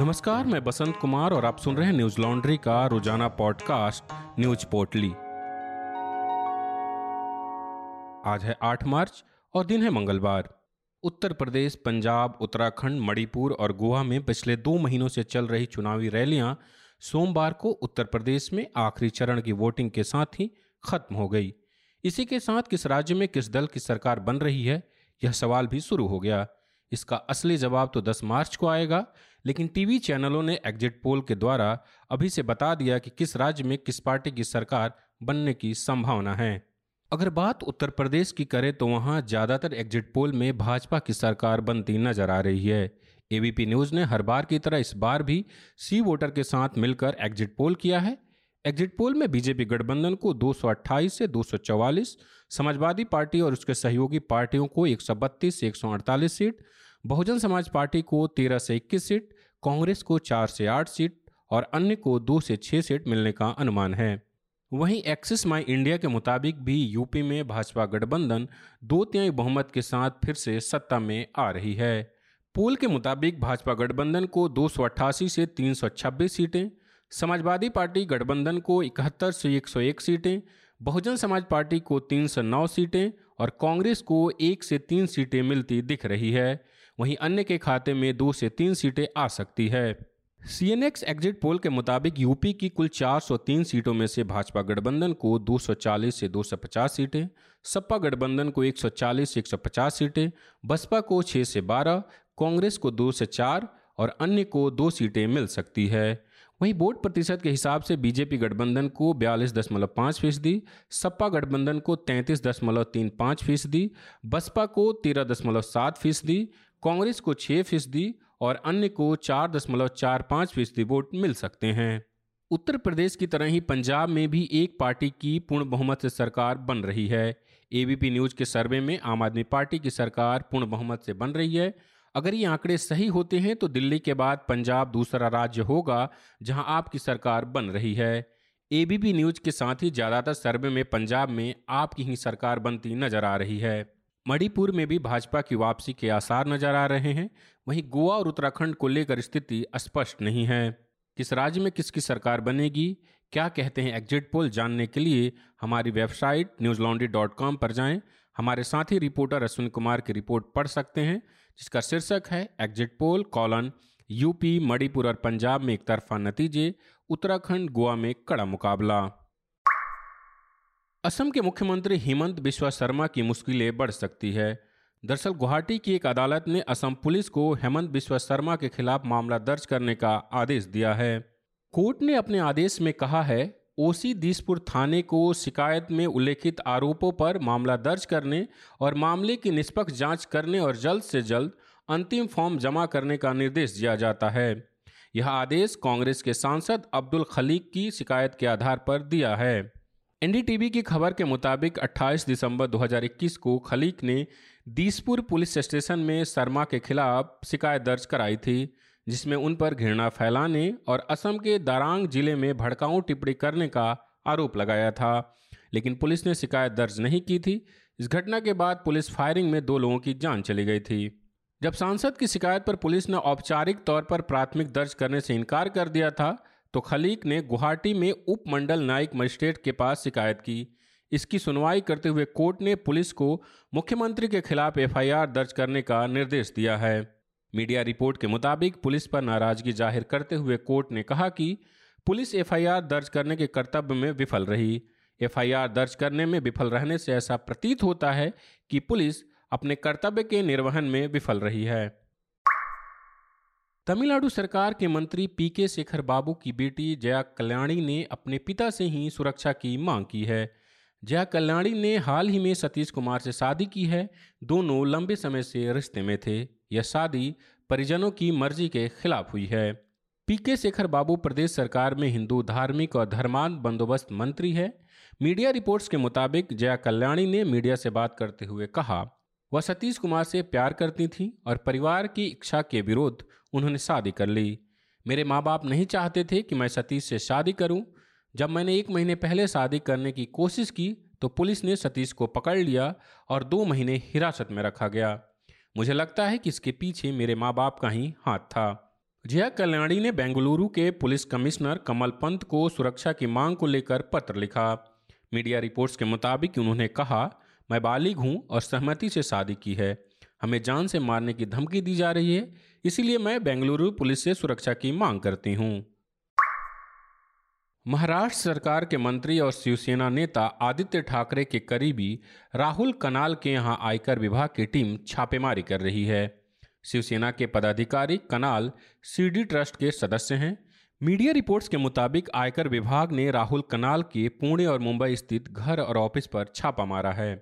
नमस्कार, मैं बसंत कुमार और आप सुन रहे हैं न्यूज़ लॉन्ड्री का रोज़ाना पॉडकास्ट, न्यूज़ पोर्टली। आज है 8 मार्च और दिन है मंगलवार। उत्तर प्रदेश, पंजाब, उत्तराखंड, मणिपुर और गोवा में पिछले दो महीनों से चल रही चुनावी रैलियाँ सोमवार को उत्तर प्रदेश में आखिरी चरण की वोटिंग के साथ ही खत्म हो गई। इसी के साथ किस राज्य में किस दल की सरकार बन रही है, यह सवाल भी शुरू हो गया। इसका असली जवाब तो 10 मार्च को आएगा लेकिन टीवी चैनलों ने एग्जिट पोल के द्वारा अभी से बता दिया कि किस राज्य में किस पार्टी की सरकार बनने की संभावना है। अगर बात उत्तर प्रदेश की करें तो वहाँ ज़्यादातर एग्जिट पोल में भाजपा की सरकार बनती नज़र आ रही है। एबीपी न्यूज़ ने हर बार की तरह इस बार भी सी वोटर के साथ मिलकर एग्जिट पोल किया है। एग्जिट पोल में बीजेपी गठबंधन को 228 से 244, समाजवादी पार्टी और उसके सहयोगी पार्टियों को 132 से 148 सीट बहुजन समाज पार्टी को 13 से 21 सीट, कांग्रेस को 4 से 8 सीट और अन्य को 2 से 6 सीट मिलने का अनुमान है। वहीं एक्सिस माई इंडिया के मुताबिक भी यूपी में भाजपा गठबंधन दो तिहाई बहुमत के साथ फिर से सत्ता में आ रही है। पोल के मुताबिक भाजपा गठबंधन को दो सौ अट्ठासी से 326 सीटें, समाजवादी पार्टी गठबंधन को इकहत्तर से 101 सीटें, बहुजन समाज पार्टी को 309 सीटें और कांग्रेस को एक से तीन सीटें मिलती दिख रही है। वहीं अन्य के खाते में दो से तीन सीटें आ सकती है। सीएनएक्स एग्जिट पोल के मुताबिक यूपी की कुल 403 सीटों में से भाजपा गठबंधन को 240 से 250 सीटें, सपा गठबंधन को 140 से 150 सीटें, बसपा को 6 से 12 कांग्रेस को 2 से 4 और अन्य को दो सीटें मिल सकती है। वहीं वोट प्रतिशत के हिसाब से बीजेपी गठबंधन को बयालीस दशमलव पाँच फ़ीसदी, सपा गठबंधन को तैंतीस दशमलव तीन पाँच फ़ीसदी, बसपा को तेरह दशमलव सात फ़ीसदी, कांग्रेस को छः फ़ीसदी और अन्य को चार दशमलव चार पाँच फ़ीसदी वोट मिल सकते हैं। उत्तर प्रदेश की तरह ही पंजाब में भी एक पार्टी की पूर्ण बहुमत से सरकार बन रही है। एबीपी न्यूज़ के सर्वे में आम आदमी पार्टी की सरकार पूर्ण बहुमत से बन रही है। अगर ये आंकड़े सही होते हैं तो दिल्ली के बाद पंजाब दूसरा राज्य होगा, जहाँ आपकी सरकार बन रही है। एबीपी न्यूज़ के साथ ही ज़्यादातर सर्वे में पंजाब में आपकी ही सरकार बनती नज़र आ रही है। मणिपुर में भी भाजपा की वापसी के आसार नज़र आ रहे हैं। वहीं गोवा और उत्तराखंड को लेकर स्थिति स्पष्ट नहीं है। किस राज्य में किसकी सरकार बनेगी, क्या कहते हैं एग्जिट पोल जानने के लिए हमारी वेबसाइट न्यूज़ डॉट कॉम पर जाएँ। हमारे साथी रिपोर्टर अश्विन कुमार की रिपोर्ट पढ़ सकते हैं, जिसका शीर्षक है exit poll, colon, UP, Manipur और पंजाब में एक तरफा नतीजे, उत्तराखंड, गोवा में कड़ा मुकाबला। असम के मुख्यमंत्री हेमंत बिश्वा शर्मा की मुश्किलें बढ़ सकती है। दरअसल गुवाहाटी की एक अदालत ने असम पुलिस को हेमंत बिश्वा शर्मा के खिलाफ मामला दर्ज करने का आदेश दिया है। कोर्ट ने अपने आदेश में कहा है ओसी दिसपुर थाने को शिकायत में उल्लेखित आरोपों पर मामला दर्ज करने और मामले की निष्पक्ष जाँच करने और जल्द से जल्द अंतिम फॉर्म जमा करने का निर्देश दिया जाता है। यह आदेश कांग्रेस के सांसद अब्दुल खलीक की शिकायत के आधार पर दिया है। एनडीटीवी की खबर के मुताबिक 28 दिसंबर 2021 को खलीक ने दीसपुर पुलिस स्टेशन में शर्मा के खिलाफ शिकायत दर्ज कराई थी। जिसमें उन पर घृणा फैलाने और असम के दारांग ज़िले में भड़काऊ टिप्पणी करने का आरोप लगाया था। लेकिन पुलिस ने शिकायत दर्ज नहीं की थी। इस घटना के बाद पुलिस फायरिंग में दो लोगों की जान चली गई थी। जब सांसद की शिकायत पर पुलिस ने औपचारिक तौर पर प्राथमिक दर्ज करने से इनकार कर दिया था तो खलीक ने गुवाहाटी में उपमंडल न्यायिक मजिस्ट्रेट के पास शिकायत की। इसकी सुनवाई करते हुए कोर्ट ने पुलिस को मुख्यमंत्री के खिलाफ एफआईआर दर्ज करने का निर्देश दिया है। मीडिया रिपोर्ट के मुताबिक पुलिस पर नाराज़गी ज़ाहिर करते हुए कोर्ट ने कहा कि पुलिस एफआईआर दर्ज करने के कर्तव्य में विफल रही। एफआईआर दर्ज करने में विफल रहने से ऐसा प्रतीत होता है कि पुलिस अपने कर्तव्य के निर्वहन में विफल रही है। तमिलनाडु सरकार के मंत्री पी के शेखर बाबू की बेटी जया कल्याणी ने अपने पिता से ही सुरक्षा की मांग की है। जया कल्याणी ने हाल ही में सतीश कुमार से शादी की है। दोनों लंबे समय से रिश्ते में थे। यह शादी परिजनों की मर्ज़ी के खिलाफ हुई है। पीके शेखर बाबू प्रदेश सरकार में हिंदू धार्मिक और धर्मांत बंदोबस्त मंत्री है। मीडिया रिपोर्ट्स के मुताबिक जया कल्याणी ने मीडिया से बात करते हुए कहा, वह सतीश कुमार से प्यार करती थी और परिवार की इच्छा के विरोध उन्होंने शादी कर ली। मेरे माँ बाप नहीं चाहते थे कि मैं सतीश से शादी करूँ। जब मैंने एक महीने पहले शादी करने की कोशिश की तो पुलिस ने सतीश को पकड़ लिया और दो महीने हिरासत में रखा गया। मुझे लगता है कि इसके पीछे मेरे माँ बाप का ही हाथ था। जया कल्याणी ने बेंगलुरु के पुलिस कमिश्नर कमल पंत को सुरक्षा की मांग को लेकर पत्र लिखा। मीडिया रिपोर्ट्स के मुताबिक उन्होंने कहा, मैं बालिग हूँ और सहमति से शादी की है। हमें जान से मारने की धमकी दी जा रही है, इसीलिए मैं बेंगलुरु पुलिस से सुरक्षा की मांग करती हूँ। महाराष्ट्र सरकार के मंत्री और शिवसेना नेता आदित्य ठाकरे के करीबी राहुल कनाल के यहाँ आयकर विभाग की टीम छापेमारी कर रही है। शिवसेना के पदाधिकारी कनाल सीडी ट्रस्ट के सदस्य हैं। मीडिया रिपोर्ट्स के मुताबिक आयकर विभाग ने राहुल कनाल के पुणे और मुंबई स्थित घर और ऑफ़िस पर छापा मारा है।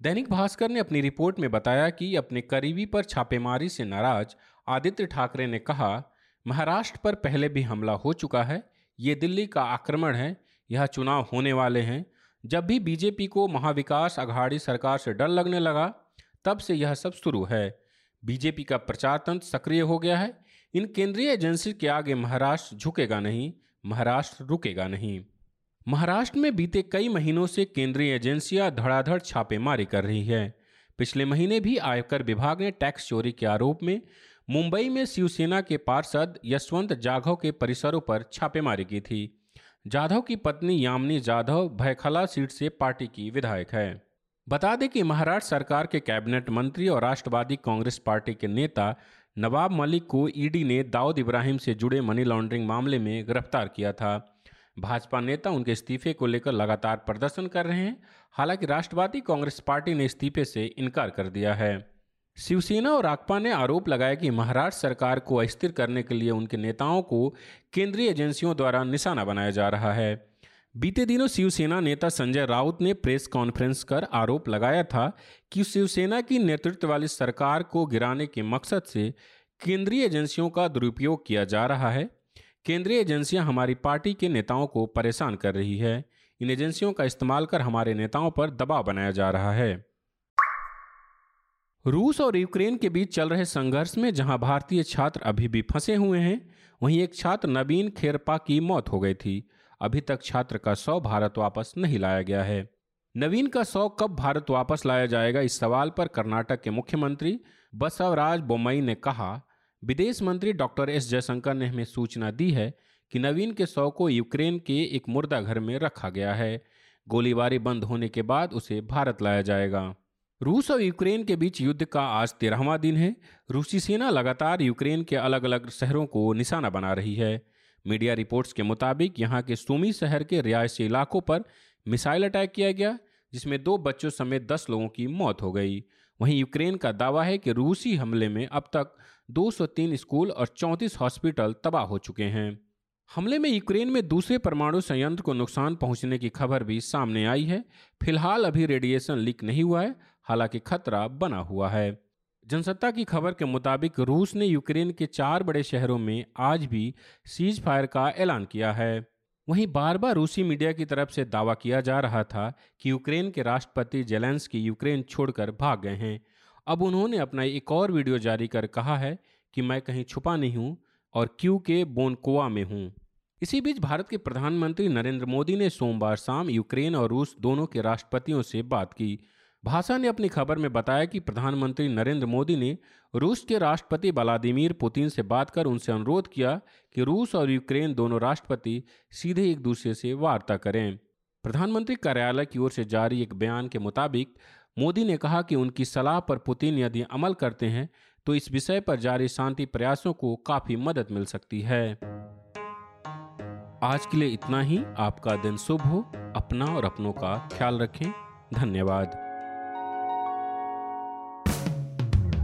दैनिक भास्कर ने अपनी रिपोर्ट में बताया कि अपने करीबी पर छापेमारी से नाराज़ आदित्य ठाकरे ने कहा, महाराष्ट्र पर पहले भी हमला हो चुका है ये दिल्ली का आक्रमण है, यह चुनाव होने वाले हैं। जब भी बीजेपी को महाविकास अघाड़ी सरकार से डर लगने लगा, तब से यह सब शुरू है। बीजेपी का प्रचार तंत्र सक्रिय हो गया है। इन केंद्रीय एजेंसी के आगे महाराष्ट्र झुकेगा नहीं, महाराष्ट्र रुकेगा नहीं। महाराष्ट्र में बीते कई महीनों से केंद्रीय एजेंसियाँ धड़ाधड़ छापेमारी कर रही है। पिछले महीने भी आयकर विभाग ने टैक्स चोरी के आरोप में मुंबई में शिवसेना के पार्षद यशवंत जाधव के परिसरों पर छापेमारी की थी। जाधव की पत्नी यामिनी जाधव भयखला सीट से पार्टी की विधायक है। बता दें कि महाराष्ट्र सरकार के कैबिनेट मंत्री और राष्ट्रवादी कांग्रेस पार्टी के नेता नवाब मलिक को ईडी ने दाऊद इब्राहिम से जुड़े मनी लॉन्ड्रिंग मामले में गिरफ़्तार किया था। भाजपा नेता उनके इस्तीफे को लेकर लगातार प्रदर्शन कर रहे हैं। हालाँकि राष्ट्रवादी कांग्रेस पार्टी ने इस्तीफे से इनकार कर दिया है। शिवसेना और आकपा ने आरोप लगाया कि महाराष्ट्र सरकार को अस्थिर करने के लिए उनके नेताओं को केंद्रीय एजेंसियों द्वारा निशाना बनाया जा रहा है। बीते दिनों शिवसेना नेता संजय राउत ने प्रेस कॉन्फ्रेंस कर आरोप लगाया था कि शिवसेना की नेतृत्व वाली सरकार को गिराने के मकसद से केंद्रीय एजेंसियों का दुरुपयोग किया जा रहा है। केंद्रीय एजेंसियाँ हमारी पार्टी के नेताओं को परेशान कर रही है। इन एजेंसियों का इस्तेमाल कर हमारे नेताओं पर दबाव बनाया जा रहा है। रूस और यूक्रेन के बीच चल रहे संघर्ष में जहाँ भारतीय छात्र अभी भी फंसे हुए हैं, वहीं एक छात्र नवीन खेरपा की मौत हो गई थी। अभी तक छात्र का शव भारत वापस नहीं लाया गया है। नवीन का शव कब भारत वापस लाया जाएगा, इस सवाल पर कर्नाटक के मुख्यमंत्री बसवराज बोमई ने कहा। विदेश मंत्री डॉक्टर एस जयशंकर ने हमें सूचना दी है कि नवीन के शव को यूक्रेन के एक मुर्दा घर में रखा गया है। गोलीबारी बंद होने के बाद उसे भारत लाया जाएगा। रूस और यूक्रेन के बीच युद्ध का आज तेरहवा दिन है। रूसी सेना लगातार यूक्रेन के अलग अलग शहरों को निशाना बना रही है। मीडिया रिपोर्ट्स के मुताबिक यहाँ के सुमी शहर के रिहायशी इलाकों पर मिसाइल अटैक किया गया, जिसमें दो बच्चों समेत दस लोगों की मौत हो गई। वहीं यूक्रेन का दावा है कि रूसी हमले में अब तक 203 स्कूल और 34 हॉस्पिटल तबाह हो चुके हैं। हमले में यूक्रेन में दूसरे परमाणु संयंत्र को नुकसान पहुँचने की खबर भी सामने आई है। फ़िलहाल अभी रेडिएशन लीक नहीं हुआ है हालाँकि खतरा बना हुआ है। जनसत्ता की खबर के मुताबिक रूस ने यूक्रेन के चार बड़े शहरों में आज भी सीज फायर का ऐलान किया है। वहीं बार बार रूसी मीडिया की तरफ़ से दावा किया जा रहा था कि यूक्रेन के राष्ट्रपति जेलेंस्की यूक्रेन छोड़कर भाग गए हैं। अब उन्होंने अपना एक और वीडियो जारी कर कहा है कि मैं कहीं छुपा नहीं हूँ और क्यू के बोनकोआ में हूँ। इसी बीच भारत के प्रधानमंत्री नरेंद्र मोदी ने सोमवार शाम यूक्रेन और रूस दोनों के राष्ट्रपतियों से बात की। भाषा ने अपनी खबर में बताया कि प्रधानमंत्री नरेंद्र मोदी ने रूस के राष्ट्रपति व्लादिमीर पुतिन से बात कर उनसे अनुरोध किया कि रूस और यूक्रेन दोनों राष्ट्रपति सीधे एक दूसरे से वार्ता करें। प्रधानमंत्री कार्यालय की ओर से जारी एक बयान के मुताबिक, मोदी ने कहा कि उनकी सलाह पर पुतिन यदि अमल करते हैं तो इस विषय पर जारी शांति प्रयासों को काफ़ी मदद मिल सकती है। आज के लिए इतना ही। आपका दिन शुभ हो। अपना और अपनों का ख्याल रखें। धन्यवाद।